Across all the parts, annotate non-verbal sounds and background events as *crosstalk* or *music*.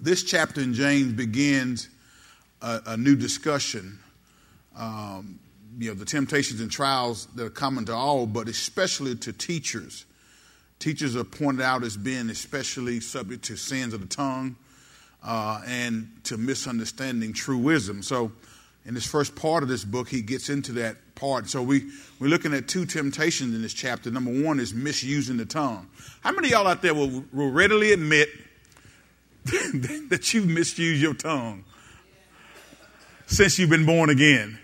this chapter in James begins a, a new discussion. Um, you know, the temptations and trials that are common to all, but especially to teachers. Teachers are pointed out as being especially subject to sins of the tongue uh, and to misunderstanding true wisdom. So, in this first part of this book, he gets into that part. So, we, we're looking at two temptations in this chapter. Number one is misusing the tongue. How many of y'all out there will, will readily admit *laughs* that you've misused your tongue since you've been born again?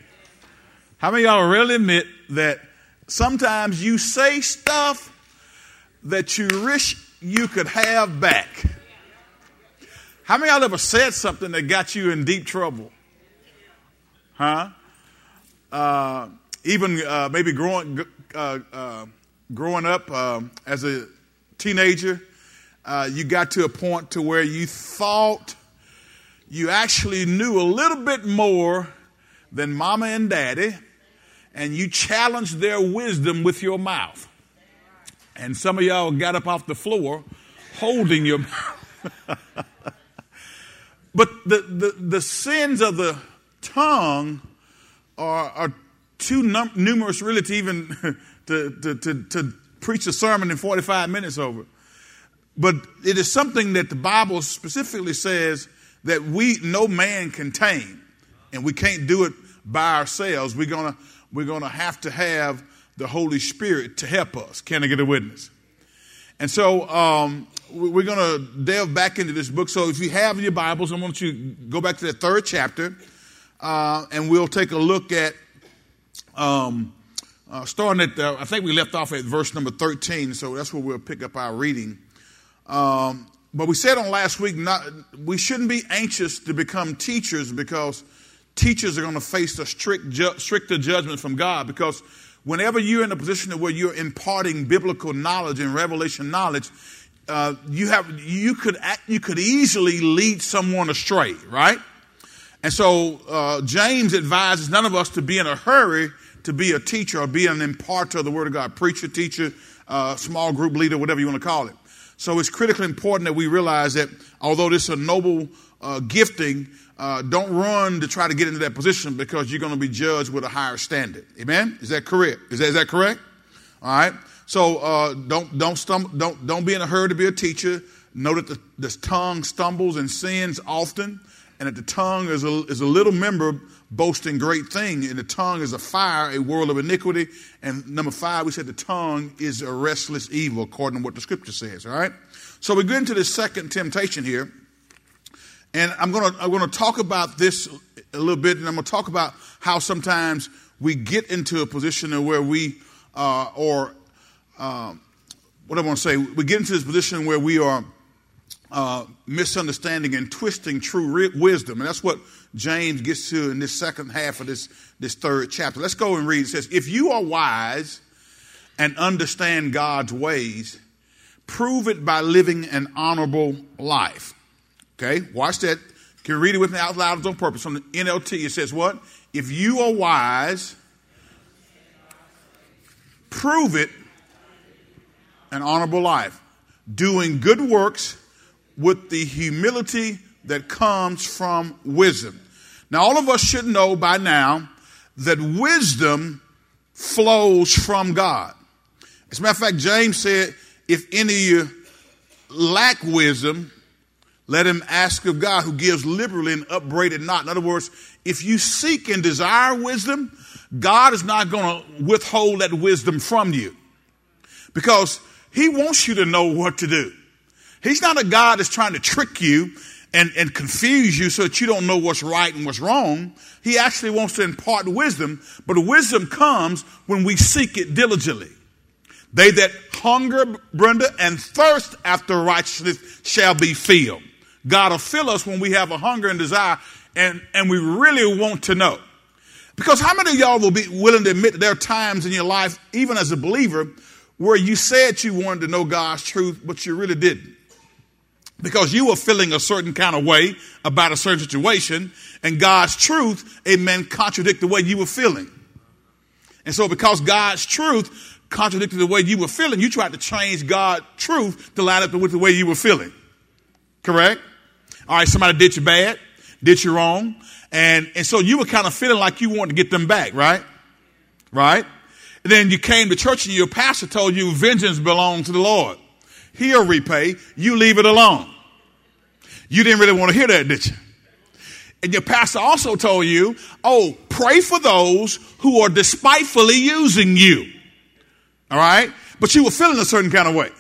How many of y'all really admit that sometimes you say stuff that you wish you could have back? How many y'all ever said something that got you in deep trouble? Huh? Uh, even uh, maybe growing, uh, uh growing up uh, as a teenager, uh, you got to a point to where you thought you actually knew a little bit more than mama and daddy, and you challenged their wisdom with your mouth. And some of y'all got up off the floor holding your mouth. *laughs* but the, the, the, sins of the tongue are, are too num- numerous, really, to even *laughs* to, to, to, to preach a sermon in 45 minutes over. But it is something that the Bible specifically says that we no man can tame, and we can't do it by ourselves. We're gonna we're gonna have to have the Holy Spirit to help us. Can I get a witness? And so um, we're to delve back into this book. So if you have your Bibles, I want you to go back to the third chapter, uh, and we'll take a look at um, uh, starting at the, I think we left off at verse number 13. So that's where we'll pick up our reading. Um, but we said on last week, not, we shouldn't be anxious to become teachers because teachers are going to face a strict ju- stricter judgment from God. Because whenever you're in a position where you're imparting biblical knowledge and revelation knowledge, uh, you have you could act, you could easily lead someone astray, right? And so uh, James advises none of us to be in a hurry to be a teacher or be an imparter of the Word of God, preacher, teacher, uh, small group leader, whatever you want to call it. So it's critically important that we realize that although this is a noble uh, gifting, uh, don't run to try to get into that position because you're going to be judged with a higher standard. Amen? Is that correct? Is that, is that correct? All right. So uh, don't don't stumble, don't don't be in a hurry to be a teacher. Know that the, the tongue stumbles and sins often, and that the tongue is a, is a little member boasting great thing, and the tongue is a fire, a world of iniquity. And number five, we said the tongue is a restless evil, according to what the scripture says. All right. So we get into the second temptation here, and I'm gonna I'm gonna talk about this a little bit, and I'm gonna talk about how sometimes we get into a position where we uh, or um, what I want to say, we get into this position where we are uh, misunderstanding and twisting true wisdom. And that's what James gets to in this second half of this, this third chapter. Let's go and read. It says, If you are wise and understand God's ways, prove it by living an honorable life. Okay, watch that. Can you read it with me out loud on purpose? From the NLT, it says what? If you are wise, prove it an honorable life, doing good works with the humility that comes from wisdom. Now, all of us should know by now that wisdom flows from God. As a matter of fact, James said, if any of you lack wisdom, let him ask of God who gives liberally and upbraided not. In other words, if you seek and desire wisdom, God is not going to withhold that wisdom from you. Because he wants you to know what to do. He's not a God that's trying to trick you and, and confuse you so that you don't know what's right and what's wrong. He actually wants to impart wisdom, but wisdom comes when we seek it diligently. They that hunger, Brenda, and thirst after righteousness shall be filled. God will fill us when we have a hunger and desire and, and we really want to know. Because how many of y'all will be willing to admit that there are times in your life, even as a believer, where you said you wanted to know God's truth, but you really didn't. Because you were feeling a certain kind of way about a certain situation, and God's truth, amen, contradicted the way you were feeling. And so, because God's truth contradicted the way you were feeling, you tried to change God's truth to line up with the way you were feeling. Correct? All right, somebody did you bad, did you wrong, and, and so you were kind of feeling like you wanted to get them back, right? Right? And then you came to church and your pastor told you vengeance belongs to the Lord. He'll repay. You leave it alone. You didn't really want to hear that, did you? And your pastor also told you, oh, pray for those who are despitefully using you. All right? But you were feeling a certain kind of way.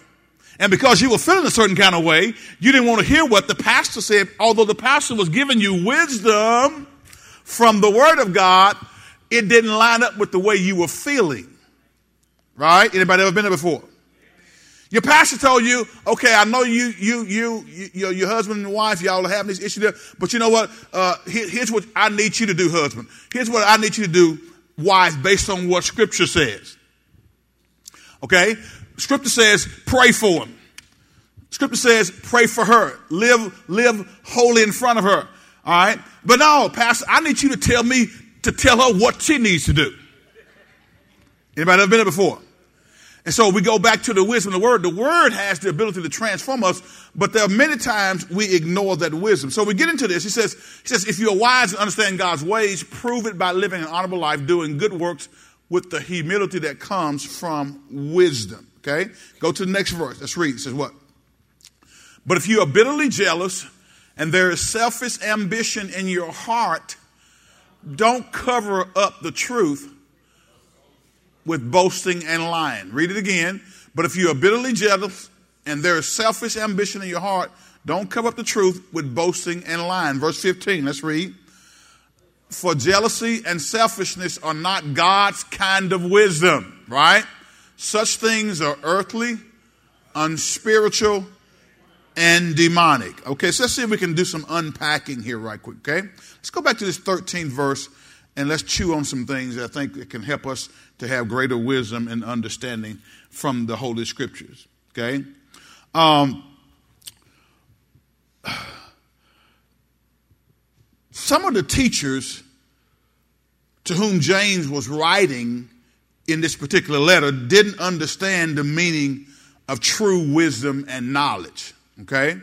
And because you were feeling a certain kind of way, you didn't want to hear what the pastor said, although the pastor was giving you wisdom from the word of God, it didn't line up with the way you were feeling. Right? Anybody ever been there before? Your pastor told you, okay, I know you, you, you, you your, husband and wife, y'all are having this issue there, but you know what? Uh, here, here's what I need you to do, husband. Here's what I need you to do, wife, based on what scripture says. Okay? Scripture says, pray for him. Scripture says, pray for her. Live, live holy in front of her. All right? But no, Pastor, I need you to tell me to tell her what she needs to do. Anybody ever been there before? And so we go back to the wisdom of the word. The word has the ability to transform us, but there are many times we ignore that wisdom. So we get into this. He says, he says, if you're wise and understand God's ways, prove it by living an honorable life, doing good works with the humility that comes from wisdom. Okay? Go to the next verse. Let's read. It says what? But if you are bitterly jealous and there is selfish ambition in your heart, don't cover up the truth with boasting and lying. Read it again. But if you are bitterly jealous and there is selfish ambition in your heart, don't cover up the truth with boasting and lying. Verse 15, let's read. For jealousy and selfishness are not God's kind of wisdom, right? Such things are earthly, unspiritual, and demonic. Okay, so let's see if we can do some unpacking here right quick, okay? Let's go back to this 13th verse and let's chew on some things that I think that can help us to have greater wisdom and understanding from the Holy Scriptures, okay? Um, some of the teachers to whom James was writing in this particular letter didn't understand the meaning of true wisdom and knowledge. Okay?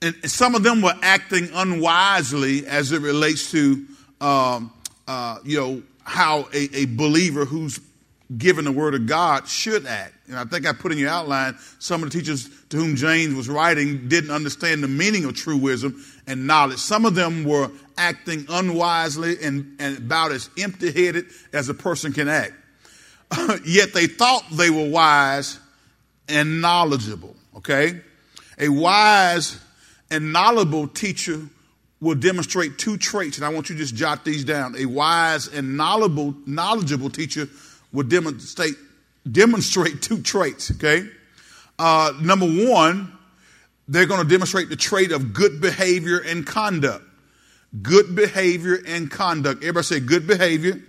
And some of them were acting unwisely as it relates to, um, uh, you know, how a, a, believer who's given the word of God should act. And I think I put in your outline some of the teachers to whom James was writing didn't understand the meaning of true wisdom and knowledge. Some of them were acting unwisely and, and about as empty headed as a person can act. *laughs* Yet they thought they were wise and knowledgeable. Okay? A wise and knowledgeable teacher will demonstrate two traits, and I want you to just jot these down. A wise and knowledgeable, knowledgeable teacher will demonstrate demonstrate two traits. Okay, uh, number one, they're going to demonstrate the trait of good behavior and conduct. Good behavior and conduct. Everybody say good behavior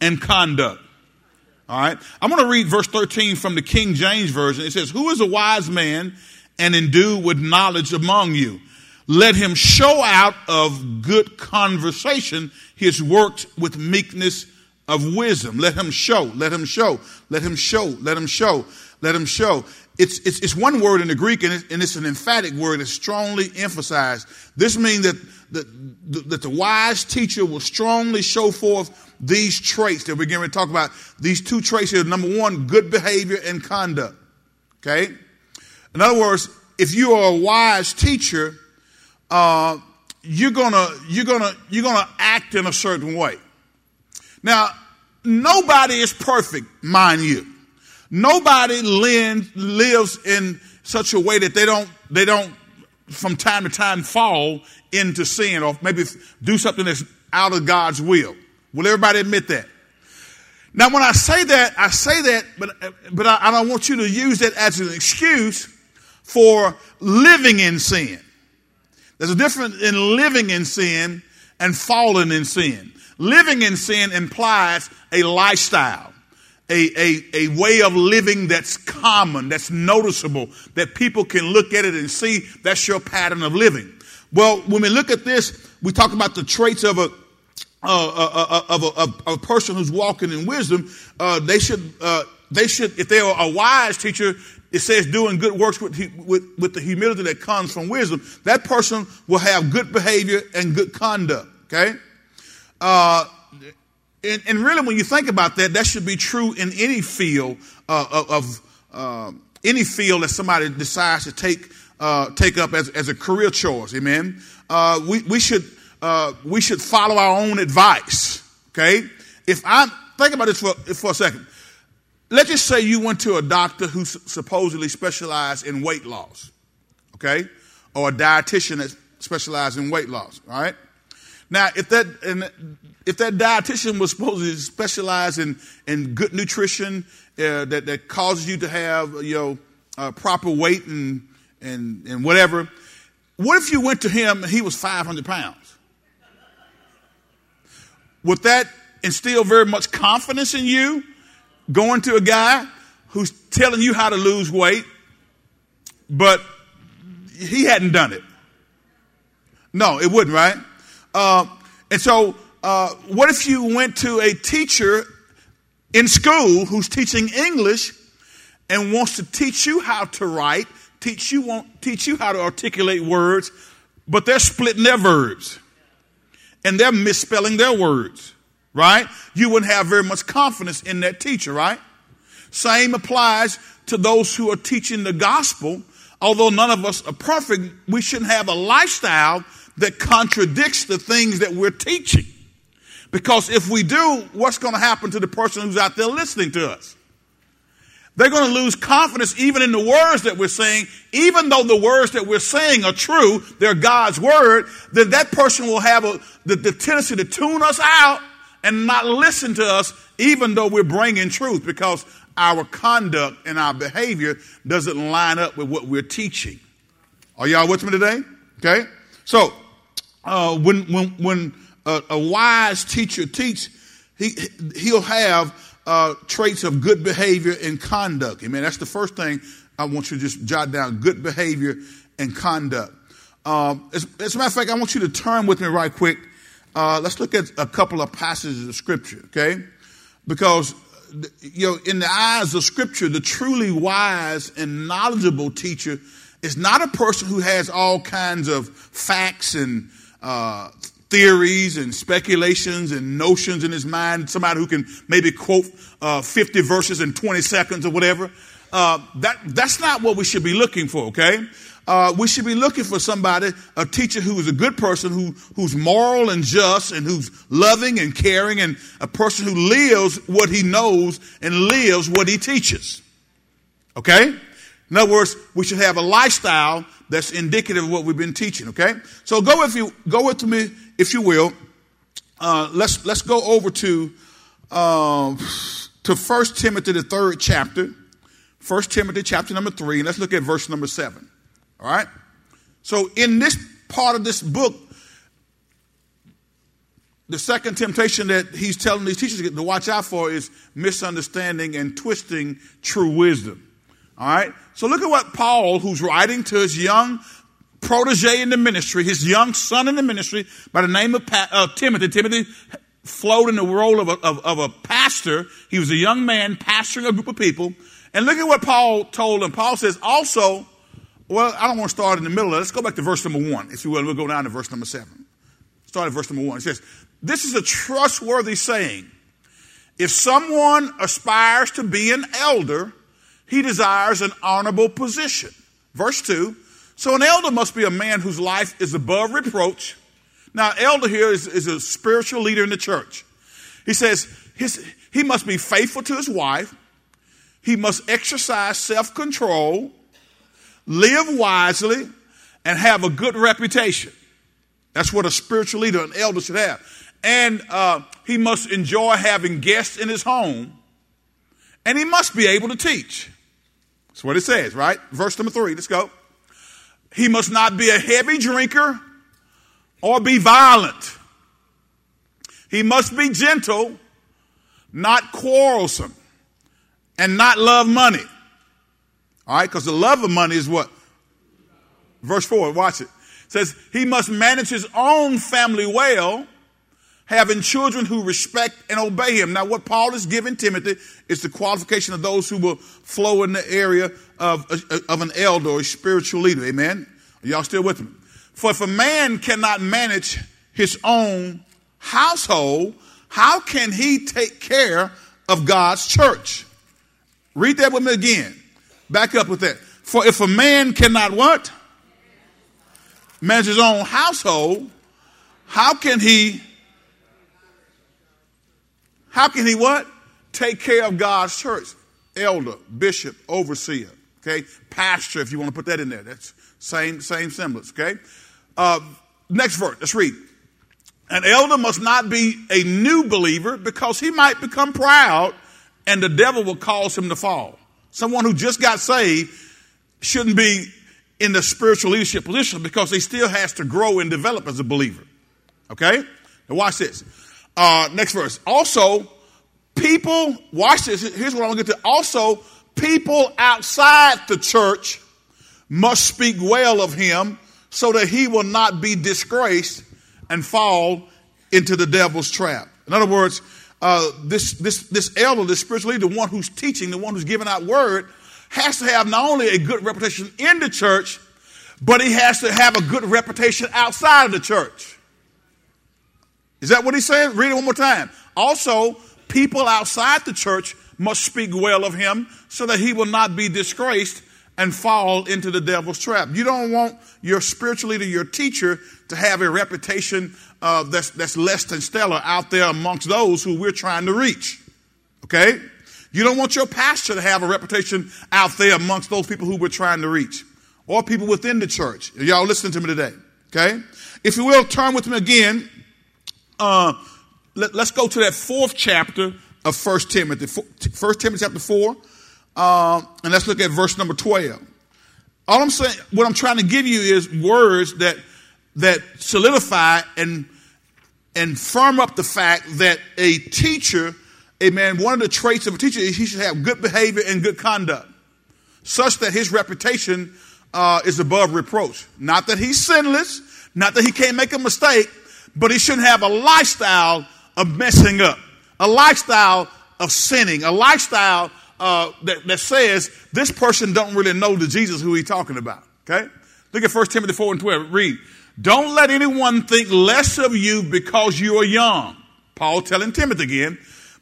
and conduct. All right. I'm going to read verse 13 from the King James Version. It says, Who is a wise man and endued with knowledge among you? Let him show out of good conversation his works with meekness of wisdom. Let him show, let him show, let him show, let him show, let him show. It's, it's, it's one word in the Greek and, it, and it's an emphatic word. It's strongly emphasized. This means that, that, that the wise teacher will strongly show forth these traits that we're going to talk about. These two traits here. Number one, good behavior and conduct. Okay? In other words, if you are a wise teacher, uh, you're gonna you're gonna you're gonna act in a certain way. Now, nobody is perfect, mind you. Nobody lives in such a way that they don't they don't from time to time fall into sin or maybe do something that's out of God's will. Will everybody admit that? Now, when I say that, I say that, but, but I, I don't want you to use that as an excuse for living in sin. There's a difference in living in sin and falling in sin. Living in sin implies a lifestyle, a, a, a way of living that's common, that's noticeable, that people can look at it and see that's your pattern of living. Well, when we look at this, we talk about the traits of a uh, uh, uh, of, a, of, a, person who's walking in wisdom, uh, they should uh, they should if they are a wise teacher, it says doing good works with, with, with the humility that comes from wisdom, that person will have good behavior and good conduct. Okay? Uh, and, and, really, when you think about that, that should be true in any field uh, of, uh, any field that somebody decides to take uh, take up as, as a career choice. Amen. Uh, we we should uh, we should follow our own advice. Okay. If I think about this for for a second, let's just say you went to a doctor who supposedly specialized in weight loss. Okay, or a dietitian that specialized in weight loss. All right. Now, if that if that dietitian was supposed to specialize in in good nutrition uh, that that causes you to have you know uh, proper weight and and and whatever, what if you went to him and he was 500 pounds? Would that instill very much confidence in you going to a guy who's telling you how to lose weight, but he hadn't done it? No, it wouldn't, right? Uh, and so, uh, what if you went to a teacher in school who's teaching English and wants to teach you how to write, teach you won't teach you how to articulate words, but they're splitting their verbs and they're misspelling their words, right? You wouldn't have very much confidence in that teacher, right? Same applies to those who are teaching the gospel. Although none of us are perfect, we shouldn't have a lifestyle that contradicts the things that we're teaching. Because if we do, what's going to happen to the person who's out there listening to us? They're going to lose confidence even in the words that we're saying, even though the words that we're saying are true, they're God's word, then that person will have a, the, the tendency to tune us out and not listen to us, even though we're bringing truth, because our conduct and our behavior doesn't line up with what we're teaching. Are y'all with me today? Okay? So, uh, when when when a, a, wise teacher teaches, he he'll have uh, traits of good behavior and conduct. Amen. That's the first thing I want you to just jot down: good behavior and conduct. Um, as, as, a matter of fact, I want you to turn with me right quick. Uh, let's look at a couple of passages of scripture, okay? Because you know, in the eyes of scripture, the truly wise and knowledgeable teacher is not a person who has all kinds of facts and uh, theories and speculations and notions in his mind. Somebody who can maybe quote uh, 50 verses in 20 seconds or whatever. Uh, that that's not what we should be looking for. Okay. Uh, we should be looking for somebody, a teacher who is a good person, who, who's moral and just, and who's loving and caring, and a person who lives what he knows and lives what he teaches. Okay? In other words, we should have a lifestyle that's indicative of what we've been teaching. Okay, so go if you go with me, if you will. Uh, let's let's go over to uh, to First Timothy, the third chapter. First Timothy, chapter number three, and let's look at verse number seven. All right. So in this part of this book, the second temptation that he's telling these teachers to watch out for is misunderstanding and twisting true wisdom. All right. So look at what Paul, who's writing to his young protege in the ministry, his young son in the ministry by the name of uh, Timothy. Timothy flowed in the role of a, of, of a pastor. He was a young man pastoring a group of people. And look at what Paul told him. Paul says, also, well, I don't want to start in the middle. Let's go back to verse number one, if you will. We'll go down to verse number seven. Start at verse number one. It says, This is a trustworthy saying. If someone aspires to be an elder, he desires an honorable position. Verse 2 So an elder must be a man whose life is above reproach. Now, elder here is, is a spiritual leader in the church. He says his, he must be faithful to his wife, he must exercise self control, live wisely, and have a good reputation. That's what a spiritual leader, an elder, should have. And uh, he must enjoy having guests in his home, and he must be able to teach. That's what it says, right? Verse number three, let's go. He must not be a heavy drinker or be violent. He must be gentle, not quarrelsome, and not love money. All right, because the love of money is what? Verse 4, watch it. it. Says, he must manage his own family well having children who respect and obey him. Now, what Paul is giving Timothy is the qualification of those who will flow in the area of, uh, of an elder or a spiritual leader. Amen. Are y'all still with me? For if a man cannot manage his own household, how can he take care of God's church? Read that with me again. Back up with that. For if a man cannot what? Manage his own household, how can he how can he what? Take care of God's church. Elder, bishop, overseer, okay? Pastor, if you want to put that in there. That's same, same semblance, okay? Uh, next verse, let's read. An elder must not be a new believer because he might become proud and the devil will cause him to fall. Someone who just got saved shouldn't be in the spiritual leadership position because he still has to grow and develop as a believer. Okay? Now watch this. Uh, next verse. Also, people, watch this. Here's what I'm going to get to. Also, people outside the church must speak well of him so that he will not be disgraced and fall into the devil's trap. In other words, uh, this, this, this elder, this spiritual leader, the one who's teaching, the one who's giving out word, has to have not only a good reputation in the church, but he has to have a good reputation outside of the church. Is that what he's saying? Read it one more time. Also, people outside the church must speak well of him so that he will not be disgraced and fall into the devil's trap. You don't want your spiritual leader, your teacher, to have a reputation uh, that's, that's less than stellar out there amongst those who we're trying to reach. Okay? You don't want your pastor to have a reputation out there amongst those people who we're trying to reach or people within the church. Y'all listening to me today. Okay? If you will, turn with me again uh, let, us go to that fourth chapter of First Timothy, First Timothy chapter 4, uh, and let's look at verse number 12. All I'm saying, what I'm trying to give you is words that, that solidify and, and firm up the fact that a teacher, amen, one of the traits of a teacher is he should have good behavior and good conduct, such that his reputation uh, is above reproach. Not that he's sinless, not that he can't make a mistake, but he shouldn't have a lifestyle of messing up, a lifestyle of sinning, a lifestyle uh, that, that says this person don't really know the Jesus who he's talking about. Okay? Look at 1 Timothy 4 and 12. Read. Don't let anyone think less of you because you are young. Paul telling Timothy again.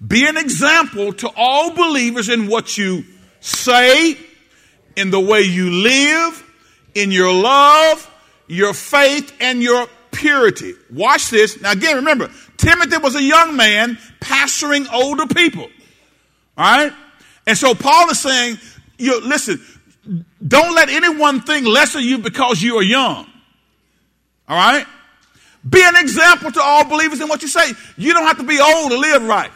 Be an example to all believers in what you say, in the way you live, in your love, your faith, and your purity. Watch this. Now, again, remember, Timothy was a young man pastoring older people. All right? And so Paul is saying, you listen, don't let anyone think less of you because you are young. All right? Be an example to all believers in what you say. You don't have to be old to live right.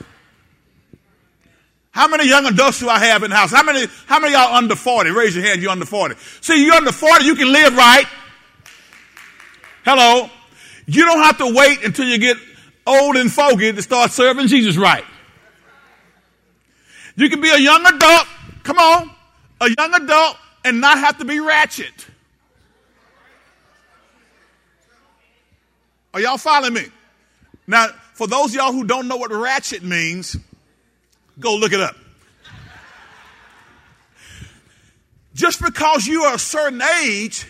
How many young adults do I have in the house? How many, how many y'all under 40? Raise your hand, you're under 40. See, you're under 40, you can live right. Hello. You don't have to wait until you get old and foggy to start serving Jesus right. You can be a young adult, come on, a young adult and not have to be ratchet. Are y'all following me? Now, for those of y'all who don't know what ratchet means, go look it up. Just because you are a certain age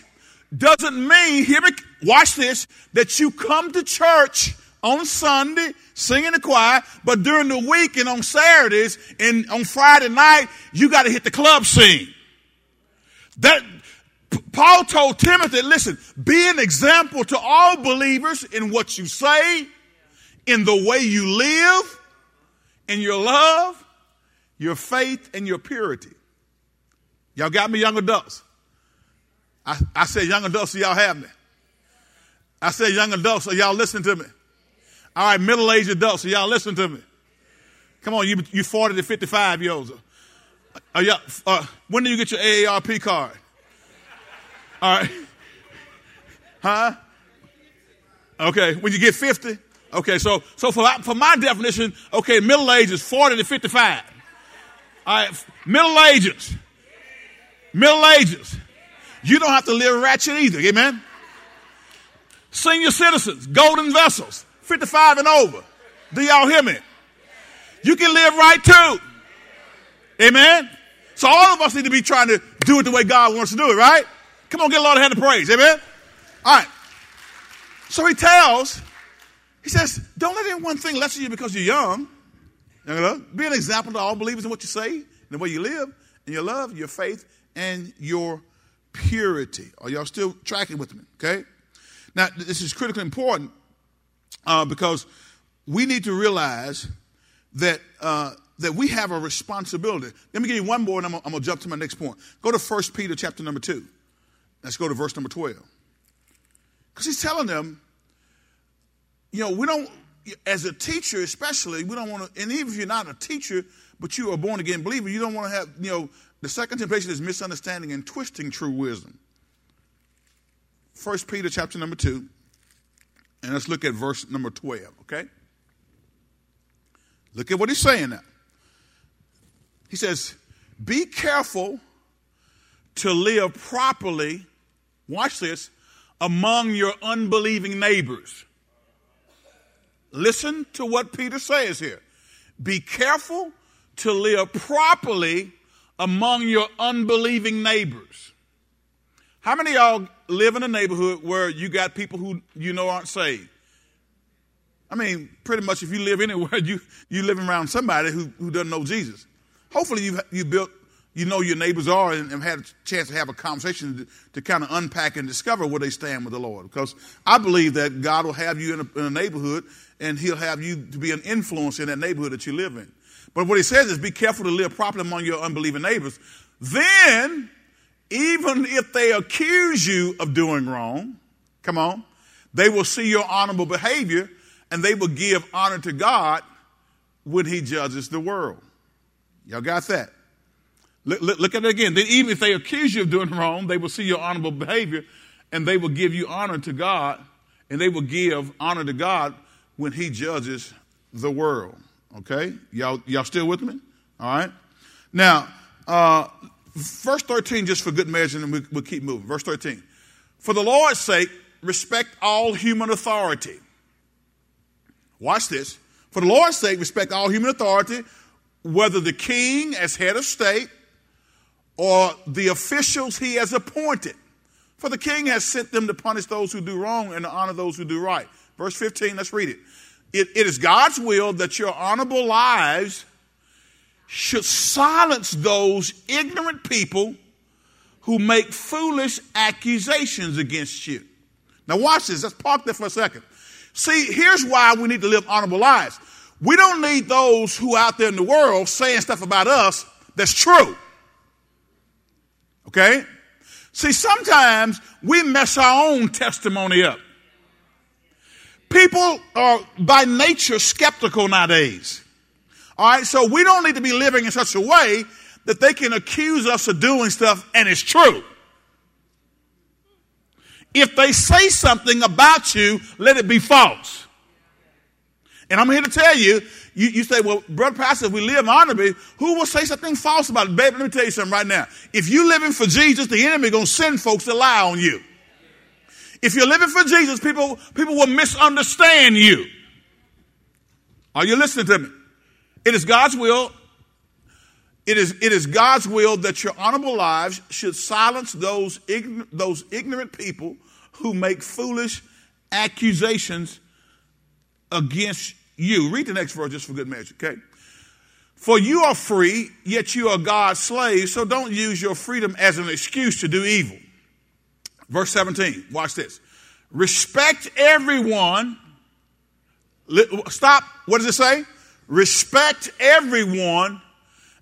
doesn't mean, hear me, watch this, that you come to church on Sunday, sing in the choir, but during the week and on Saturdays and on Friday night, you got to hit the club scene. That, Paul told Timothy, listen, be an example to all believers in what you say, in the way you live, in your love, your faith, and your purity. Y'all got me, young adults? I, I said young adults, so y'all have me. I said young adults, so y'all listen to me. All right, middle-aged adults, so y'all listen to me. Come on, you, you 40 to 55 years old. Y'all, uh, when do you get your AARP card? All right. Huh? Okay, when you get 50? Okay, so, so for, for my definition, okay, middle age is 40 to 55. All right, middle ages. Middle ages. You don't have to live ratchet either. Amen. Senior citizens, golden vessels, 55 and over. Do y'all hear me? You can live right too. Amen. So all of us need to be trying to do it the way God wants to do it, right? Come on, get a lot of hand of praise. Amen? All right. So he tells, he says, don't let any one thing of you because you're young. You know, be an example to all believers in what you say, in the way you live, in your love, your faith, and your purity. Are y'all still tracking with me? Okay? Now, this is critically important uh, because we need to realize that uh, that we have a responsibility. Let me give you one more, and I'm, I'm going to jump to my next point. Go to 1 Peter chapter number 2. Let's go to verse number 12. Because he's telling them, you know, we don't, as a teacher especially, we don't want to, and even if you're not a teacher, but you are born again believer, you don't want to have, you know, the second temptation is misunderstanding and twisting true wisdom. 1 Peter chapter number 2, and let's look at verse number 12, okay? Look at what he's saying now. He says, Be careful to live properly, watch this, among your unbelieving neighbors. Listen to what Peter says here. Be careful to live properly among your unbelieving neighbors. How many y'all live in a neighborhood where you got people who you know aren't saved? I mean, pretty much if you live anywhere, *laughs* you you living around somebody who, who doesn't know Jesus. Hopefully you you built you know your neighbors are and, and had a chance to have a conversation to, to, kind of unpack and discover where they stand with the Lord. Because I believe that God will have you in a, in a neighborhood and He'll have you to be an influence in that neighborhood that you live in. But what He says is be careful to live properly among your unbelieving neighbors. Then, even if they accuse you of doing wrong, come on, they will see your honorable behavior and they will give honor to God when He judges the world. Y'all got that? Look, look, look, at it again. Then even if they accuse you of doing wrong, they will see your honorable behavior and they will give you honor to God and they will give honor to God when he judges the world. Okay? Y'all, y'all still with me? All right? Now, uh, verse 13, just for good measure, and we, we'll keep moving. Verse 13. For the Lord's sake, respect all human authority Watch this. For the Lord's sake, respect all human authority, whether the king as head of state or the officials he has appointed. For the king has sent them to punish those who do wrong and to honor those who do right. Verse 15, let's read it. It, it is God's will that your honorable lives should silence those ignorant people who make foolish accusations against you. Now, watch this. Let's park there for a second. See, here's why we need to live honorable lives. We don't need those who out there in the world saying stuff about us that's true. Okay? See, sometimes we mess our own testimony up. People are by nature skeptical nowadays. All right, so we don't need to be living in such a way that they can accuse us of doing stuff and it's true. If they say something about you, let it be false. And I'm here to tell you, you, you say, well, brother pastor, if we live honorably, who will say something false about it? Baby, let me tell you something right now. If you're living for Jesus, the enemy going to send folks to lie on you. If you're living for Jesus, people, people will misunderstand you. Are you listening to me? It is God's will. It is, it is God's will that your honorable lives should silence those, ign- those ignorant people who make foolish accusations against you. Read the next verse just for good measure, okay? For you are free, yet you are God's slave, so don't use your freedom as an excuse to do evil. Verse 17, watch this. Respect everyone. Stop. What does it say? Respect everyone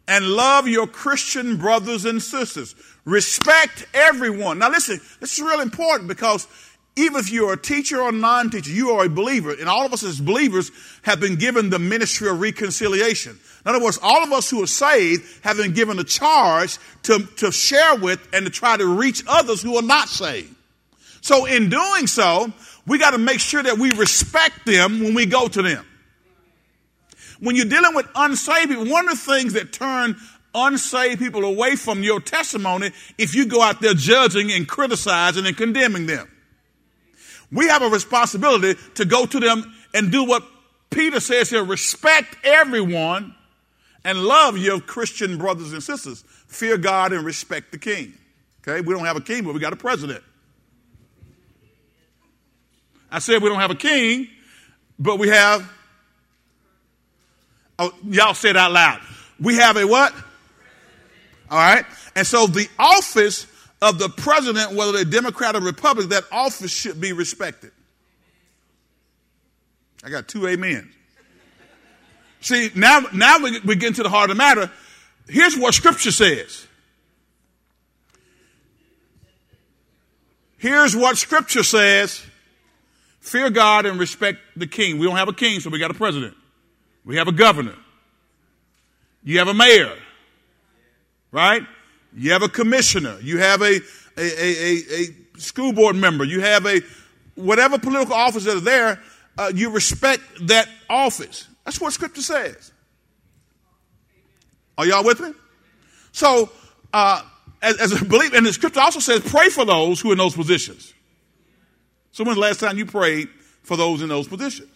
and love your Christian brothers and sisters. Respect everyone. Now listen, this is real important because even if you're a teacher or non-teacher, you are a believer. And all of us as believers have been given the ministry of reconciliation. In other words, all of us who are saved have been given a charge to, to share with and to try to reach others who are not saved. So in doing so, we got to make sure that we respect them when we go to them. When you're dealing with unsaved people, one of the things that turn unsaved people away from your testimony if you go out there judging and criticizing and condemning them. We have a responsibility to go to them and do what Peter says here respect everyone and love your Christian brothers and sisters. Fear God and respect the king. Okay? We don't have a king, but we got a president. I said we don't have a king, but we have. Oh, y'all said out loud. We have a what? All right. And so the office of the president, whether they're Democrat or Republican, that office should be respected. I got two amens. See, now, now we, we get into the heart of the matter. Here's what Scripture says. Here's what Scripture says fear God and respect the king. We don't have a king, so we got a president. We have a governor. You have a mayor, right? You have a commissioner. You have a, a, a, a, school board member. You have a whatever political office that are there. Uh, you respect that office. That's what Scripture says. Are y'all with me? So, uh, as, as a believer, and the Scripture also says, pray for those who are in those positions. So, when's the last time you prayed for those in those positions?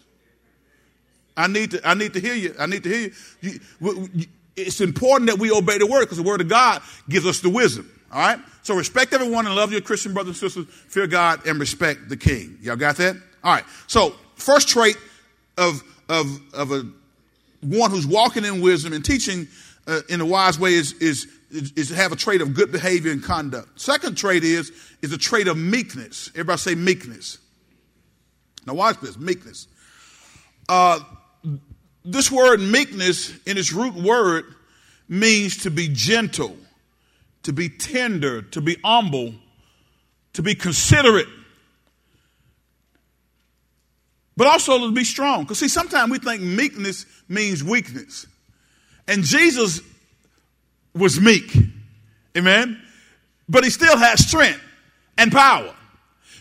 I need to, I need to hear you. I need to hear you. you it's important that we obey the word because the word of God gives us the wisdom. All right? So respect everyone and love your Christian brothers and sisters. Fear God and respect the king. Y'all got that? All right. So, first trait of of, of a one who's walking in wisdom and teaching uh, in a wise way is, is, is to have a trait of good behavior and conduct. Second trait is, is a trait of meekness. Everybody say meekness. Now watch this, meekness. Uh, this word meekness in its root word means to be gentle, to be tender, to be humble, to be considerate, but also to be strong. Because, see, sometimes we think meekness means weakness. And Jesus was meek. Amen? But he still has strength and power.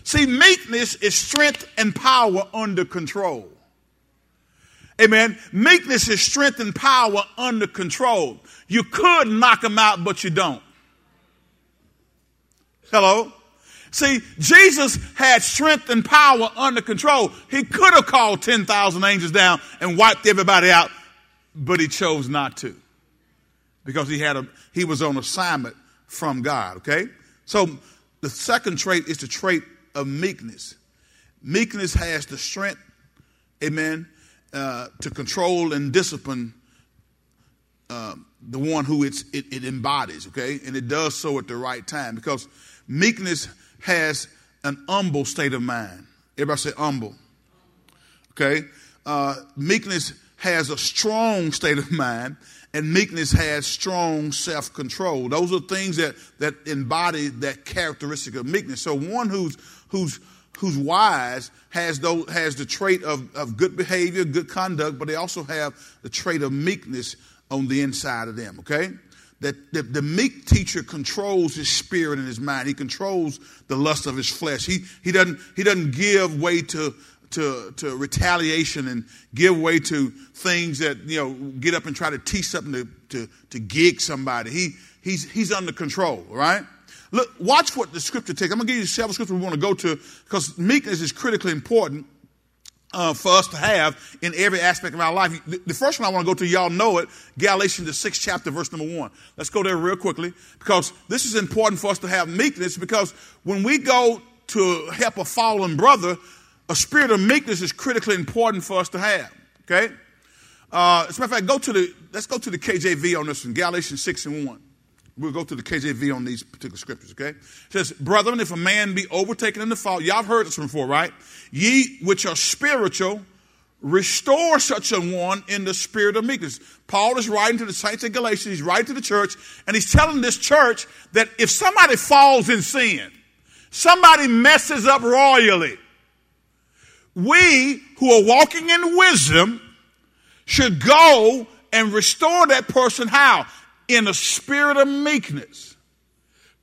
See, meekness is strength and power under control. Amen. Meekness is strength and power under control. You could knock him out, but you don't. Hello? See, Jesus had strength and power under control. He could have called 10,000 angels down and wiped everybody out, but he chose not to because he had a, he was on assignment from God, okay? So the second trait is the trait of meekness. Meekness has the strength, amen, uh, to control and discipline uh, the one who it, it embodies, okay? And it does so at the right time because meekness has an humble state of mind. Everybody say humble. Okay? Uh, meekness has a strong state of mind, and meekness has strong self control. Those are things that, that embody that characteristic of meekness. So, one who's, who's, who's wise has, has the trait of, of good behavior, good conduct, but they also have the trait of meekness on the inside of them, okay? that the, the, meek teacher controls his spirit and his mind. He controls the lust of his flesh. He, he, doesn't, he doesn't give way to, to, to retaliation and give way to things that, you know, get up and try to teach something to, to, to gig somebody. He, he's, he's under control, right? Look, watch what the scripture takes. I'm going to give you several scriptures we want to go to because meekness is critically important uh, for us to have in every aspect of our life. The, the first one I want to go to, y'all know it, Galatians, the sixth chapter, verse number one. Let's go there real quickly because this is important for us to have meekness because when we go to help a fallen brother, a spirit of meekness is critically important for us to have. Okay? Uh, as a matter of fact, go to the, let's go to the KJV on this one, Galatians 6 and 1. We'll go to the KJV on these particular scriptures, okay? It says, Brethren, if a man be overtaken in the fault, y'all have heard this one before, right? Ye which are spiritual, restore such a one in the spirit of meekness. Paul is writing to the saints in Galatia, he's writing to the church, and he's telling this church that if somebody falls in sin, somebody messes up royally, we who are walking in wisdom should go and restore that person how? In a spirit of meekness,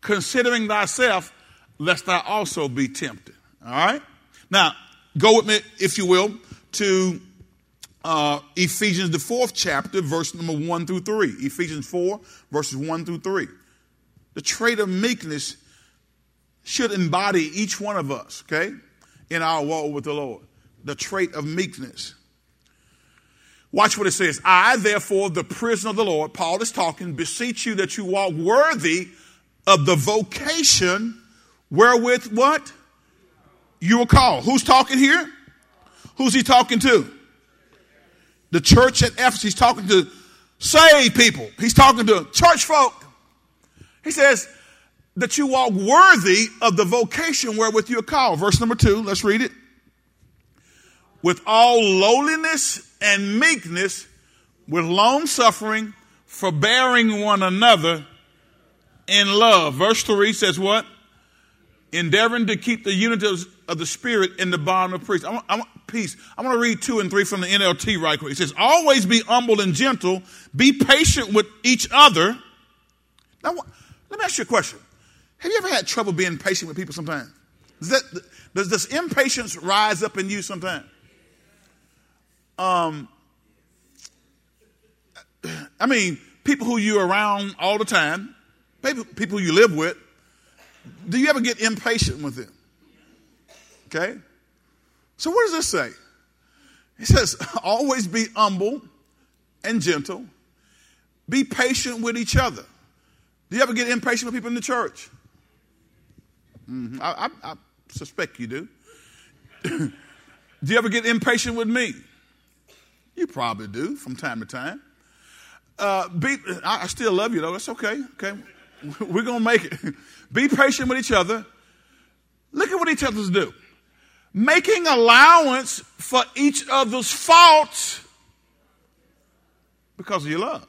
considering thyself, lest thou also be tempted. All right? Now, go with me, if you will, to uh, Ephesians, the fourth chapter, verse number one through three. Ephesians 4, verses one through three. The trait of meekness should embody each one of us, okay, in our walk with the Lord. The trait of meekness. Watch what it says. I, therefore, the prisoner of the Lord, Paul is talking, beseech you that you walk worthy of the vocation wherewith what? You were called. Who's talking here? Who's he talking to? The church at Ephesus. He's talking to saved people. He's talking to church folk. He says that you walk worthy of the vocation wherewith you are called. Verse number two, let's read it. With all lowliness and meekness, with long suffering, forbearing one another in love. Verse 3 says what? Endeavoring to keep the unity of, the Spirit in the bond of peace. I want, I want, peace. I want to read two and three from the NLT right quick. It says, Always be humble and gentle, be patient with each other. Now, let me ask you a question. Have you ever had trouble being patient with people sometimes? Does, that, does this impatience rise up in you sometimes? Um, I mean, people who you're around all the time, people, you live with, do you ever get impatient with them? Okay? So, what does this say? It says, *laughs* always be humble and gentle, be patient with each other. Do you ever get impatient with people in the church? Mm-hmm. I, I, I, suspect you do. *laughs* do you ever get impatient with me? You probably do from time to time. Uh, be, I, I still love you though. It's okay. Okay, *laughs* we're gonna make it. *laughs* Be patient with each other. Look at what each other's do. Making allowance for each other's faults because of your love.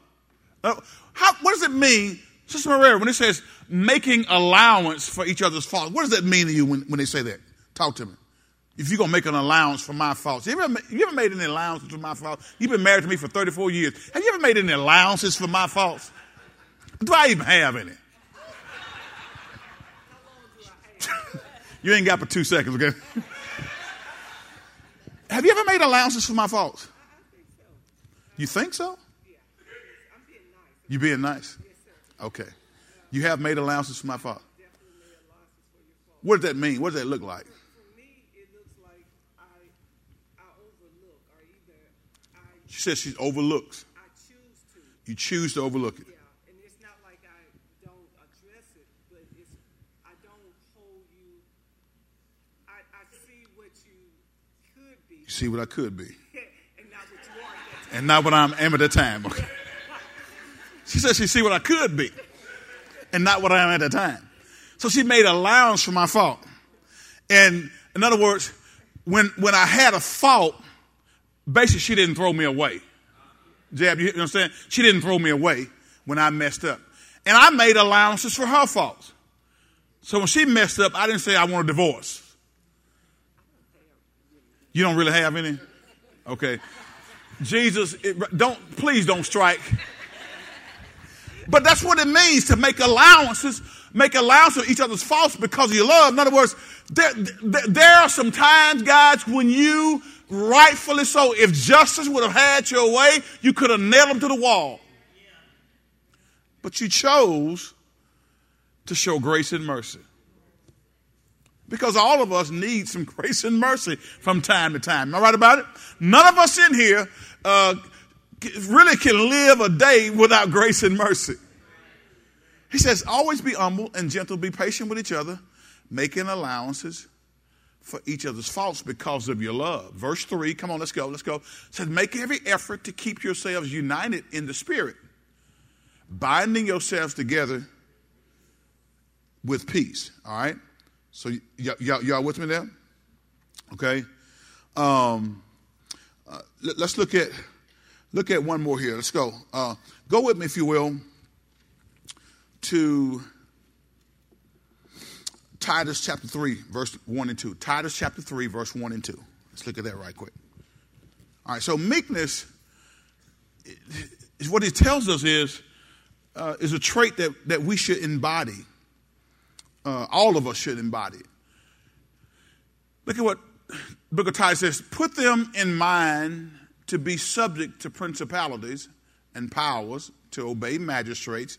Uh, how, what does it mean, Sister Maria, when it says making allowance for each other's faults? What does that mean to you when, when they say that? Talk to me. If you're going to make an allowance for my faults. You ever, you ever made any allowances for my faults? You've been married to me for 34 years. Have you ever made any allowances for my faults? Do I even have any? *laughs* you ain't got but two seconds, okay? *laughs* have you ever made allowances for my faults? You think so? You being nice? Okay. You have made allowances for my fault. What does that mean? What does that look like? She says she overlooks. I choose to. You choose to overlook it. Yeah, and it's not like I don't address it, but it's I don't hold you. I, I see what you could be. You see what I could be. *laughs* and not what you are. And not what I am at the time. Okay. *laughs* She says she see what I could be. And not what I am at the time. So she made allowance for my fault. And in other words, when when I had a fault, basically she didn't throw me away. Jab, you understand? She didn't throw me away when I messed up. And I made allowances for her faults. So when she messed up, I didn't say I want a divorce. You don't really have any? Okay. Jesus, it, don't, please don't strike. But that's what it means to make allowances, make allowance for each other's faults because of your love. In other words, there, there, there are some times, guys, when you rightfully so. If justice would have had your way, you could have nailed them to the wall. But you chose to show grace and mercy. Because all of us need some *laughs* grace and mercy from time to time. Am I right about it? None of us in here uh, really can live a day without grace and mercy. He says, always be humble and gentle, be patient with each other, making allowances for each other's faults because of your love. Verse 3, come on, let's go, let's go. Says, make every effort to keep yourselves united in the Spirit, binding yourselves together with peace. All right? So, y- y- y'all, y'all with me there? Okay. Um, uh, let, us look at look at one more here. Let's go. Uh, go with me, if you will, to Titus chapter 3, verse 1 and 2. Titus chapter 3, verse 1 and 2. Let's look at that right quick. All right, so meekness, is what it tells us is, uh, is a trait that, that we should embody. Uh, all of us should embody. Look at what book of Titus says put them in mind to be subject to principalities and powers, to obey magistrates,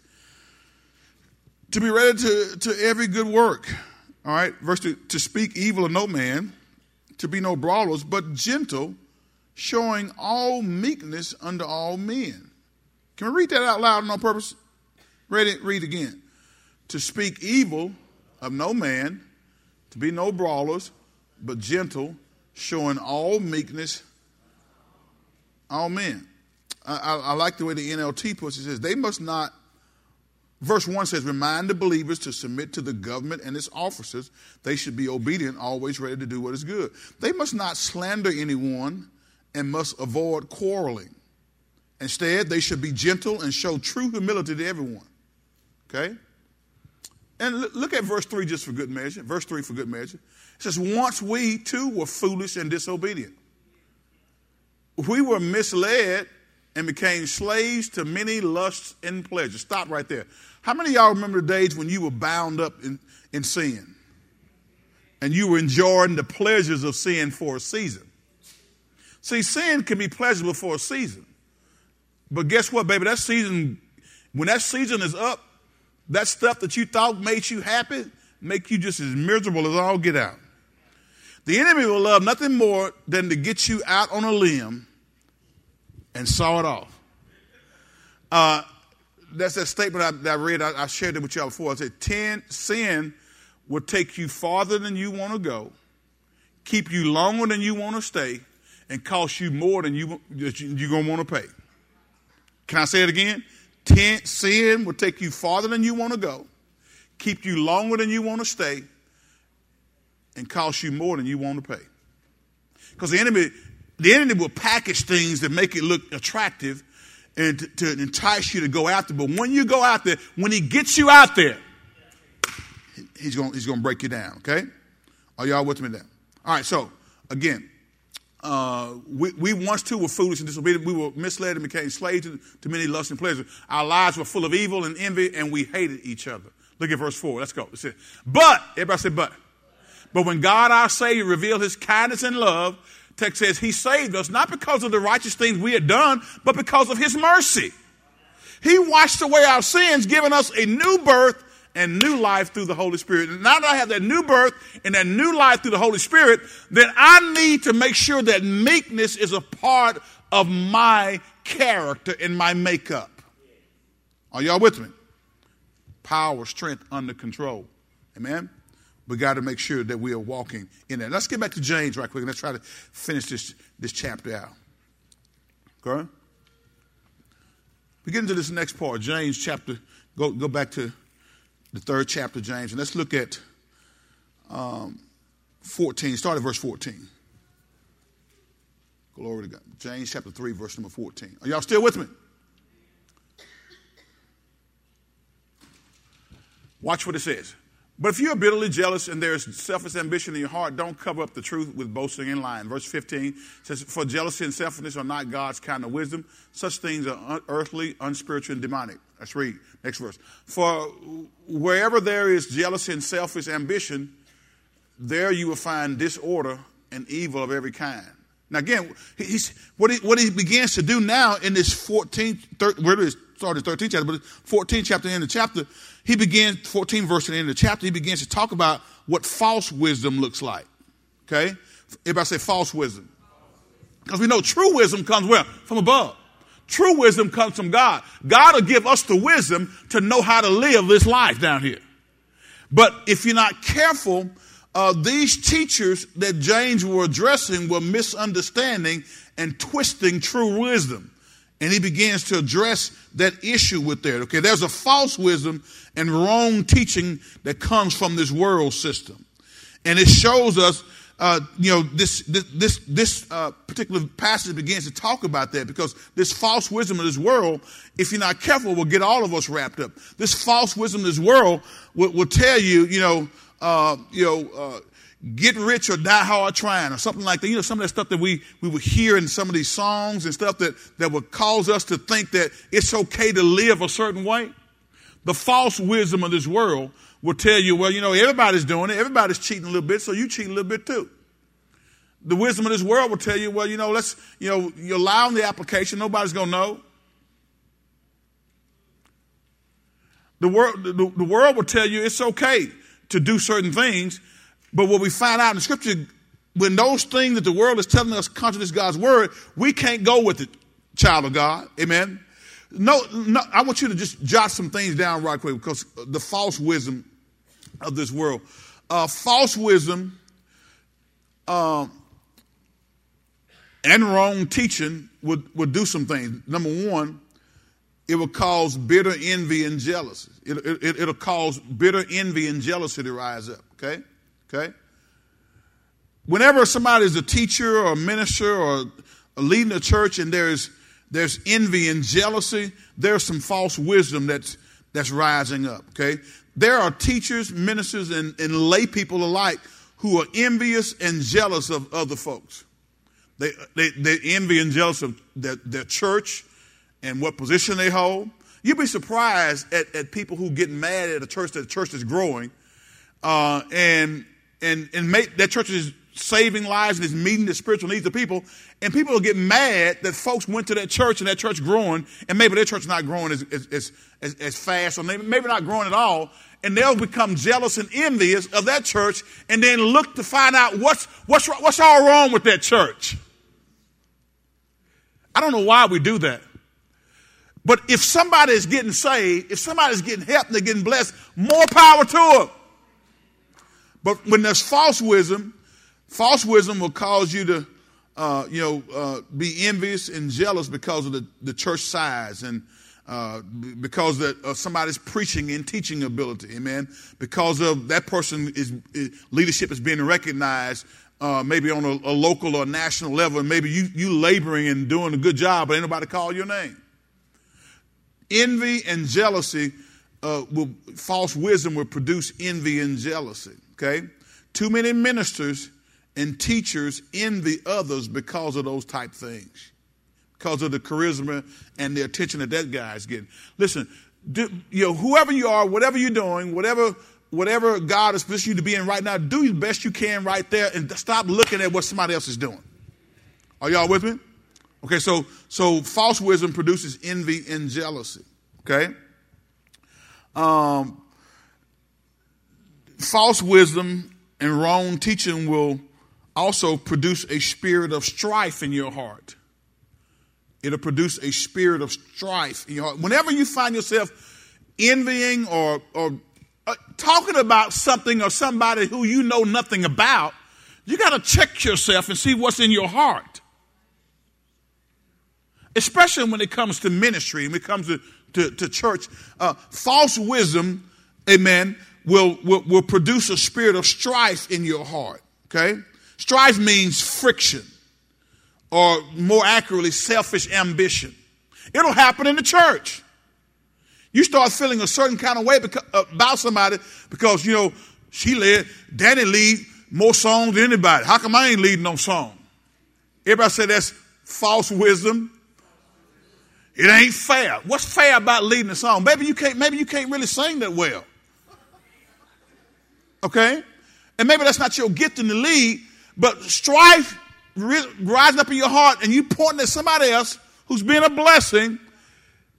to be ready to, to every good work all right, verse two, to speak evil of no man, to be no brawlers, but gentle, showing all meekness unto all men. Can we read that out loud on purpose? Read it, read again. To speak evil of no man, to be no brawlers, but gentle, showing all meekness, all men. I, I, I like the way the NLT puts it. It says, they must not Verse 1 says, Remind the believers to submit to the government and its officers. They should be obedient, always ready to do what is good. They must not slander anyone and must avoid quarreling. Instead, they should be gentle and show true humility to everyone. Okay? And look at verse 3 just for good measure. Verse 3 for good measure. It says, Once we too were foolish and disobedient. We were misled and became slaves to many lusts and pleasures. Stop right there. How many of y'all remember the days when you were bound up in, in sin and you were enjoying the pleasures of sin for a season? See, sin can be pleasurable for a season. But guess what, baby? That season, when that season is up, that stuff that you thought made you happy make you just as miserable as all get out. The enemy will love nothing more than to get you out on a limb and saw it off. Uh, that's that statement I, that I read. I, I, shared it with y'all before. I said, Ten, sin will take you farther than you want to go, keep you longer than you want to stay, and cost you more than you, you're going to want to pay. Can I say it again? Ten, sin will take you farther than you want to go, keep you longer than you want to stay, and cost you more than you want to pay. Because the enemy, the enemy will package things that make it look attractive and to, to, entice you to go after. But when you go out there, when he gets you out there, he's going he's going to break you down. Okay, are y'all with me there? All right. So again, uh, we, we once too were foolish and disobedient. We were misled and became slaves to, to many lusts and pleasures. Our lives were full of evil and envy, and we hated each other. Look at verse four. Let's go. Let's say, but everybody say, but. But when God our Savior revealed His kindness and love text says he saved us not because of the righteous things we had done, but because of his mercy. He washed away our sins, giving us a new birth and new life through the Holy Spirit. And now that I have that new birth and that new life through the Holy Spirit, then I need to make sure that meekness is a part of my character and my makeup. Are y'all with me? Power, strength under control. Amen? We got to make sure that we are walking in that. Let's get back to James right quick and let's try to finish this, this chapter out. Okay? We get into this next part, James chapter, go, go back to the third chapter James, and let's look at um, 14, start at verse 14. Glory to God. James chapter 3, verse number 14. Are y'all still with me? Watch what it says. But if you're bitterly jealous and there's selfish ambition in your heart, don't cover up the truth with boasting and lying. Verse 15 says, For jealousy and selfishness are not God's kind of wisdom. Such things are earthly, unspiritual, and demonic. Let's read. Next verse. For wherever there is jealousy and selfish ambition, there you will find disorder and evil of every kind. Now, again, what, he, what he begins to do now in this 14th, where it is, started 13th chapter, but 14th chapter in the chapter, he begins, 14 verse at the end of the chapter, he begins to talk about what false wisdom looks like. Okay? Everybody say false wisdom. Because we know true wisdom comes where? From above. True wisdom comes from God. God will give us the wisdom to know how to live this life down here. But if you're not careful, uh, these teachers that James were addressing were misunderstanding and twisting true wisdom. And he begins to address that issue with that. Okay, there's a false wisdom and wrong teaching that comes from this world system. And it shows us, uh, you know, this, this, this, this uh, particular passage begins to talk about that because this false wisdom of this world, if you're not careful, will get all of us wrapped up. This false wisdom of this world will, will tell you, you know, uh, you know, uh, get rich or die hard trying or something like that. You know, some of that stuff that we, we would hear in some of these songs and stuff that, that would cause us to think that it's okay to live a certain way. The false wisdom of this world will tell you, well, you know, everybody's doing it. Everybody's cheating a little bit, so you cheat a little bit too. The wisdom of this world will tell you, well, you know, let's, you know, you allow the application. Nobody's going to know. The world, the, the world will tell you it's okay to do certain things but what we find out in Scripture, when those things that the world is telling us contradicts God's word, we can't go with it, child of God. Amen. No, no, I want you to just jot some things down right quick because the false wisdom of this world. Uh, false wisdom uh, and wrong teaching would, would do some things. Number one, it will cause bitter envy and jealousy. It, it, it'll cause bitter envy and jealousy to rise up. Okay? Okay? Whenever somebody is a teacher or a minister or leading a church and there's there's envy and jealousy, there's some false wisdom that's that's rising up. Okay? There are teachers, ministers, and, and lay people alike who are envious and jealous of other folks. They, they, they envy and jealous of their, their church and what position they hold. You'd be surprised at, at people who get mad at a church that church is growing uh, and and and make that church is saving lives and is meeting the spiritual needs of people. And people will get mad that folks went to that church and that church growing, and maybe their church not growing as, as, as, as fast, or maybe, not growing at all. And they'll become jealous and envious of that church, and then look to find out what's, what's, what's all wrong with that church. I don't know why we do that. But if somebody is getting saved, if somebody's getting help and they're getting blessed, more power to them. But when there's false wisdom, false wisdom will cause you to, uh, you know, uh, be envious and jealous because of the, the church size and uh, because of somebody's preaching and teaching ability, amen. Because of that person is, is leadership is being recognized, uh, maybe on a, a, local or national level, and maybe you you laboring and doing a good job, but ain't nobody call your name. Envy and jealousy, uh, will, false wisdom will produce envy and jealousy. Okay, too many ministers and teachers envy others because of those type things, because of the charisma and the attention that that guy is getting. Listen, do, you know, whoever you are, whatever you're doing, whatever whatever God has positioned you to be in right now, do the best you can right there, and stop looking at what somebody else is doing. Are y'all with me? Okay, so so false wisdom produces envy and jealousy. Okay. Um, false wisdom and wrong teaching will also produce a spirit of strife in your heart. It'll produce a spirit of strife in your heart. Whenever you find yourself envying or, or uh, talking about something or somebody who you know nothing about, you got to check yourself and see what's in your heart. Especially when it comes to ministry, when it comes to, to, to church. Uh, false wisdom, amen, will, will, will produce a spirit of strife in your heart. Okay? Strife means friction, or more accurately, selfish ambition. It'll happen in the church. You start feeling a certain kind of way uh, about somebody because, you know, she led, Danny lead more songs than anybody. How come I ain't leading no song? Everybody say that's false wisdom. It ain't fair. What's fair about leading a song? Maybe you can't, maybe you can't really sing that well. Okay? And maybe that's not your gift in the lead, but strife rising up in your heart and you pointing at somebody else who's being a blessing,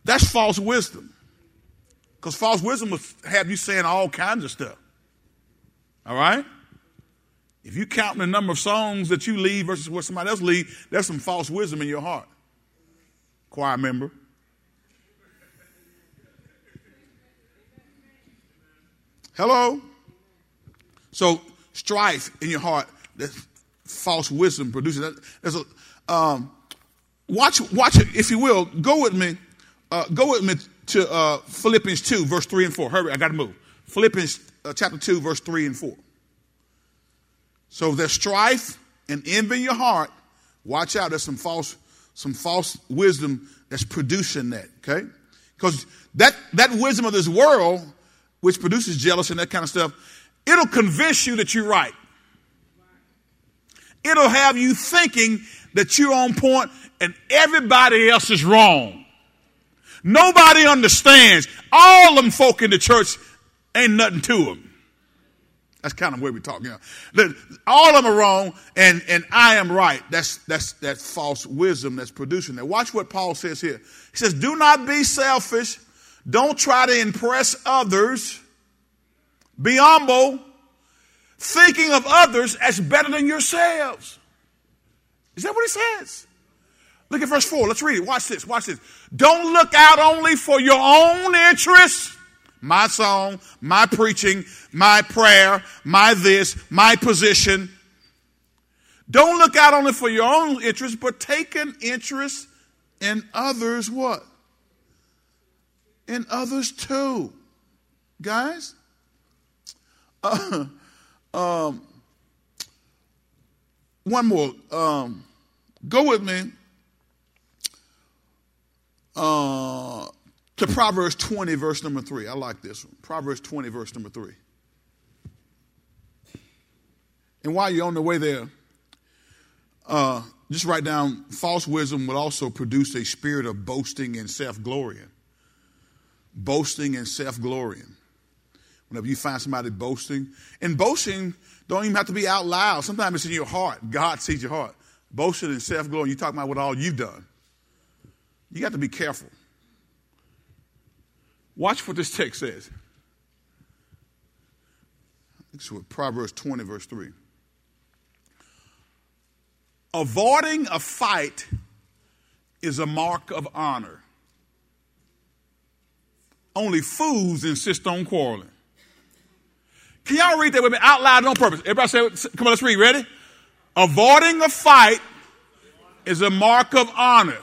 that's false wisdom. Because false wisdom will have you saying all kinds of stuff. All right? If you count the number of songs that you lead versus what somebody else lead, there's some false wisdom in your heart. Choir member. Hello? So strife in your heart, that false wisdom produces. that. There's a um, watch, watch it if you will. Go with me. Uh, go with me to uh, Philippians two, verse three and four. Hurry, I got to move. Philippians uh, chapter two, verse three and four. So there's strife and envy in your heart. Watch out. There's some false, some false wisdom that's producing that. Okay, because that that wisdom of this world, which produces jealousy and that kind of stuff It'll convince you that you're right. It'll have you thinking that you're on point and everybody else is wrong. Nobody understands. All them folk in the church ain't nothing to them. That's kind of where we're talking. You all of them are wrong, and, and I am right. That's that's that false wisdom that's producing that. Watch what Paul says here. He says, "Do not be selfish. Don't try to impress others." Be humble. thinking of others as better than yourselves. Is that what it says? Look at verse 4. Let's read it. Watch this. Watch this. Don't look out only for your own interests. My song, my preaching, my prayer, my this, my position. Don't look out only for your own interests, but take an interest in others what? In others too. Guys? *laughs* Um, one more. Um, go with me uh, to Proverbs 20, verse number 3. I like this one. Proverbs 20, verse number 3. And while you're on the way there, uh, just write down false wisdom will also produce a spirit of boasting and self glorying. Boasting and self glorying. Whenever you find somebody boasting, and boasting don't even have to be out loud. Sometimes it's in your heart. God sees your heart. Boasting and self glory, you talking about what all you've done. You got to be careful. Watch what this text says. Is what Proverbs 20, verse 3. Avoiding a fight is a mark of honor. Only fools insist on quarreling. Can y'all read that with me out loud on purpose? Everybody say, come on, let's read. Ready? Avoiding a fight is a mark of honor.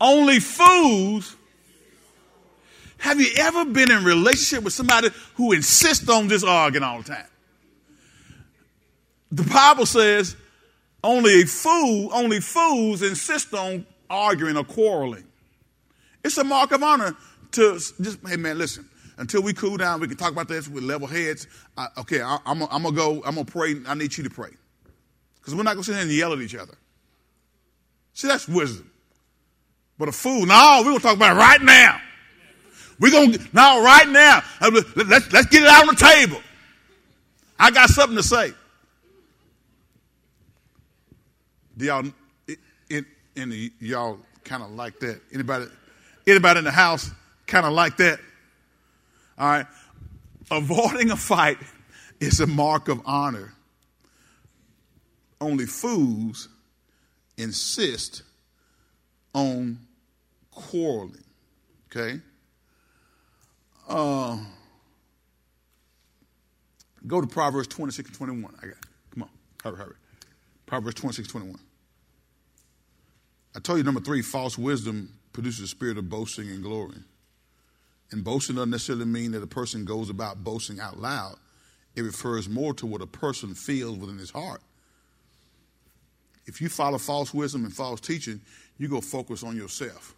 Only fools. Have you ever been in relationship with somebody who insists on just arguing all the time? The Bible says only a fool, only fools insist on arguing or quarreling. It's a mark of honor to just, hey man, listen, until we cool down, we can talk about this with level heads. I, okay, I, am going to go, I'm going to pray. I need you to pray. Because we're not going to sit here and yell at each other. See, that's wisdom. But a fool, no, we're going to talk about it right now. We're going to, now, right now, uh, let's, let's get it out on the table. I got something to say. Do y'all, y'all kind of like that? Anybody, anybody in the house kind of like that? All right. Avoiding a fight is a mark of honor. Only fools insist on quarreling. Okay? Uh, go to Proverbs 26 and 21. I got it. Come on. Hurry, hurry. Proverbs 26, 21. I told you number three, false wisdom produces a spirit of boasting and glory. And boasting doesn't necessarily mean that a person goes about boasting out loud. It refers more to what a person feels within his heart. If you follow false wisdom and false teaching, you go focus on yourself.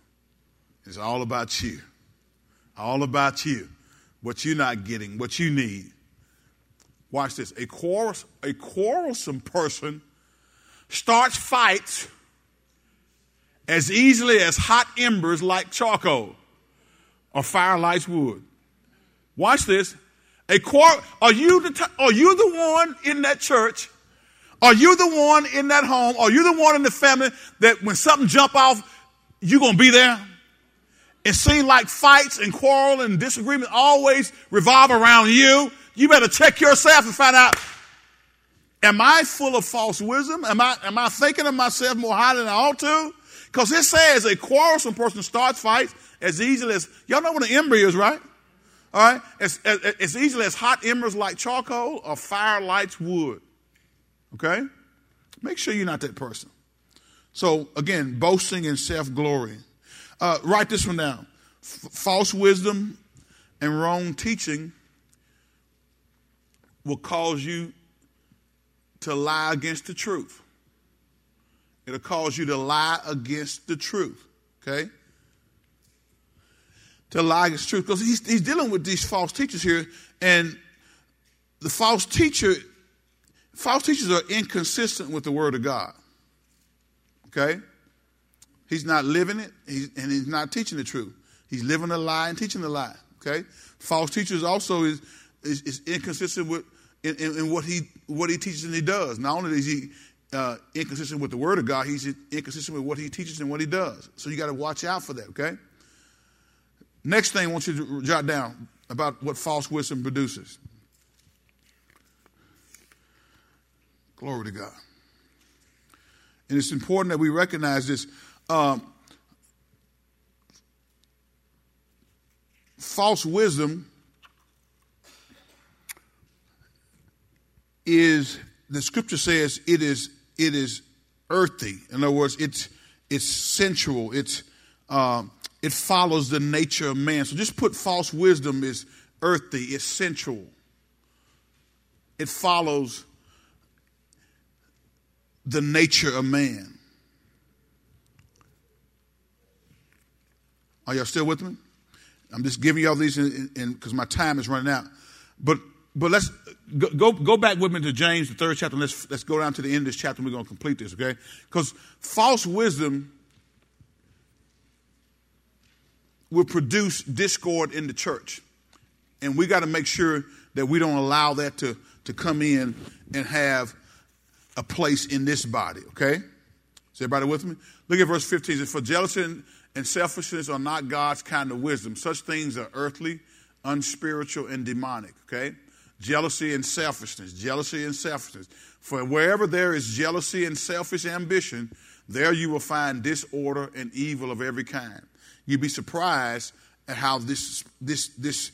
It's all about you. All about you. What you're not getting, what you need. Watch this. A, a quarrelsome person starts fights as easily as hot embers like charcoal or fire lights wood. Watch this. A quarrel, are you the, t- are you the one in that church? Are you the one in that home? Are you the one in the family that when something jump off, you gonna be there? It seems like fights and quarrel and disagreement always revolve around you. You better check yourself and find out, am I full of false wisdom? Am I, am I thinking of myself more highly than I ought to? Because it says a quarrelsome person starts fights as easily as, y'all know what an ember is, right? All right? As, as, as easily as hot embers like charcoal or fire lights wood. Okay? Make sure you're not that person. So, again, boasting and self glory. Uh, write this one down. F- false wisdom and wrong teaching will cause you to lie against the truth. It'll cause you to lie against the truth. Okay? To lie against truth. Because he's, he's dealing with these false teachers here, and the false teacher, false teachers are inconsistent with the word of God. Okay? He's not living it, he's, and he's not teaching the truth. He's living a lie and teaching a lie. Okay, false teachers also is is, is inconsistent with in, in, in, what he what he teaches and he does. Not only is he uh, inconsistent with the word of God, he's inconsistent with what he teaches and what he does. So you got to watch out for that. Okay. Next thing I want you to jot down about what false wisdom produces. Glory to God. And it's important that we recognize this. Um, false wisdom is the scripture says it is it is earthy. In other words, it's it's sensual. It's um, it follows the nature of man. So just put false wisdom is earthy. It's sensual. It follows the nature of man. Are y'all still with me? I'm just giving y'all these because my time is running out. But but let's go, go, go back with me to James, the third chapter. Let's let's go down to the end of this chapter. and We're going to complete this, okay? Because false wisdom will produce discord in the church, and we got to make sure that we don't allow that to to come in and have a place in this body, okay? Is everybody with me? Look at verse 15. It says, For jealousy and, and selfishness are not God's kind of wisdom. Such things are earthly, unspiritual, and demonic, okay? Jealousy and selfishness, jealousy and selfishness. For wherever there is jealousy and selfish ambition, there you will find disorder and evil of every kind. You'd be surprised at how this, this, this,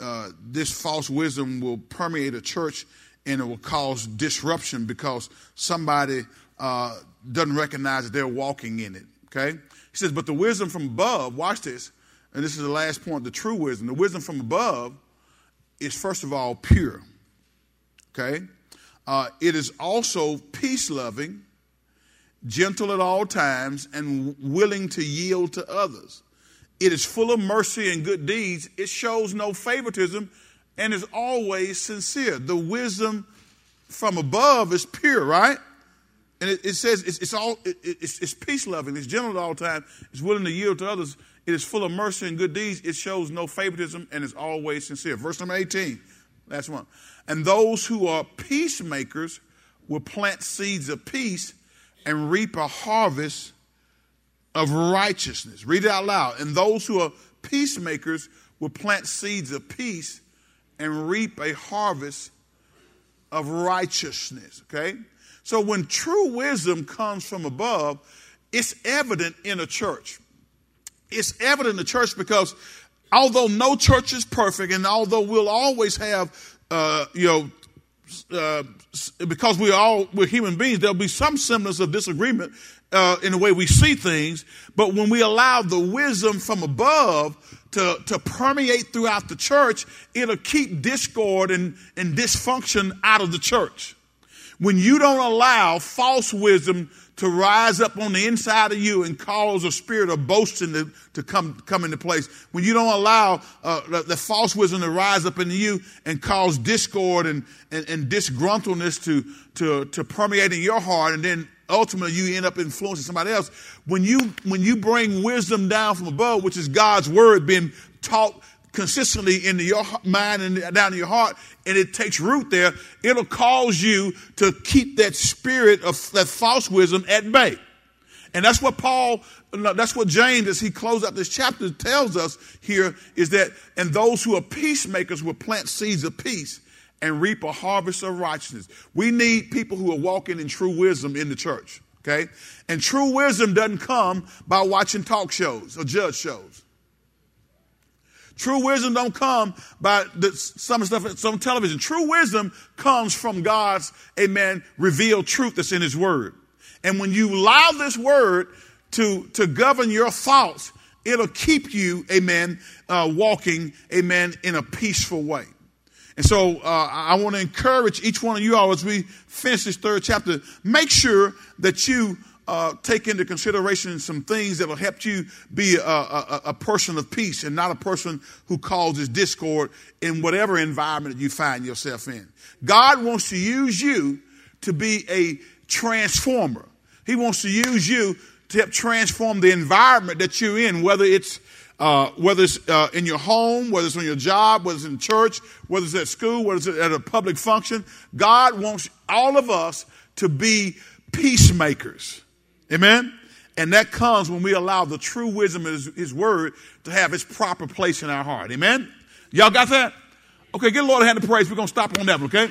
uh, this false wisdom will permeate a church and it will cause disruption because somebody uh, doesn't recognize that they're walking in it. Okay? He says, but the wisdom from above, watch this, and this is the last point the true wisdom. The wisdom from above is, first of all, pure. Okay? Uh, it is also peace loving, gentle at all times, and willing to yield to others. It is full of mercy and good deeds. It shows no favoritism and is always sincere. The wisdom from above is pure, right? And it, it says it's, it's all it, it's, it's peace loving, it's gentle at all times, it's willing to yield to others. It is full of mercy and good deeds. It shows no favoritism and is always sincere. Verse number 18, last one. And those who are peacemakers will plant seeds of peace and reap a harvest of righteousness. Read it out loud. And those who are peacemakers will plant seeds of peace and reap a harvest of righteousness. Okay? So when true wisdom comes from above, it's evident in a church. It's evident in the church because although no church is perfect, and although we'll always have, uh, you know, uh, because we all we're human beings, there'll be some semblance of disagreement uh, in the way we see things. But when we allow the wisdom from above to, to permeate throughout the church, it'll keep discord and, and dysfunction out of the church. When you don't allow false wisdom to rise up on the inside of you and cause a spirit of boasting to, to come, come into place, when you don't allow uh, the, the, false wisdom to rise up in you and cause discord and, and, and disgruntledness to, to, to permeate in your heart and then ultimately you end up influencing somebody else. When you, when you bring wisdom down from above, which is God's word being taught consistently into your mind and down in your heart, and it takes root there, it'll cause you to keep that spirit of that false wisdom at bay. And that's what Paul, that's what James, as he closes out this chapter, tells us here is that, and those who are peacemakers will plant seeds of peace and reap a harvest of righteousness. We need people who are walking in true wisdom in the church. Okay? And true wisdom doesn't come by watching talk shows or judge shows. True wisdom don't come by the, some stuff on television. True wisdom comes from God's, amen, revealed truth that's in His Word. And when you allow this Word to, to govern your thoughts, it'll keep you, amen, uh, walking, amen, in a peaceful way. And so uh, I want to encourage each one of you all as we finish this third chapter, make sure that you uh, take into consideration some things that will help you be a, a, a, person of peace and not a person who causes discord in whatever environment you find yourself in. God wants to use you to be a transformer. He wants to use you to help transform the environment that you're in, whether it's uh, whether it's uh, in your home, whether it's on your job, whether it's in church, whether it's at school, whether it's at a public function. God wants all of us to be peacemakers. Amen? And that comes when we allow the true wisdom of his, his word to have its proper place in our heart. Amen? Y'all got that? Okay, get a Lord a hand of praise. We're going to stop on that, okay?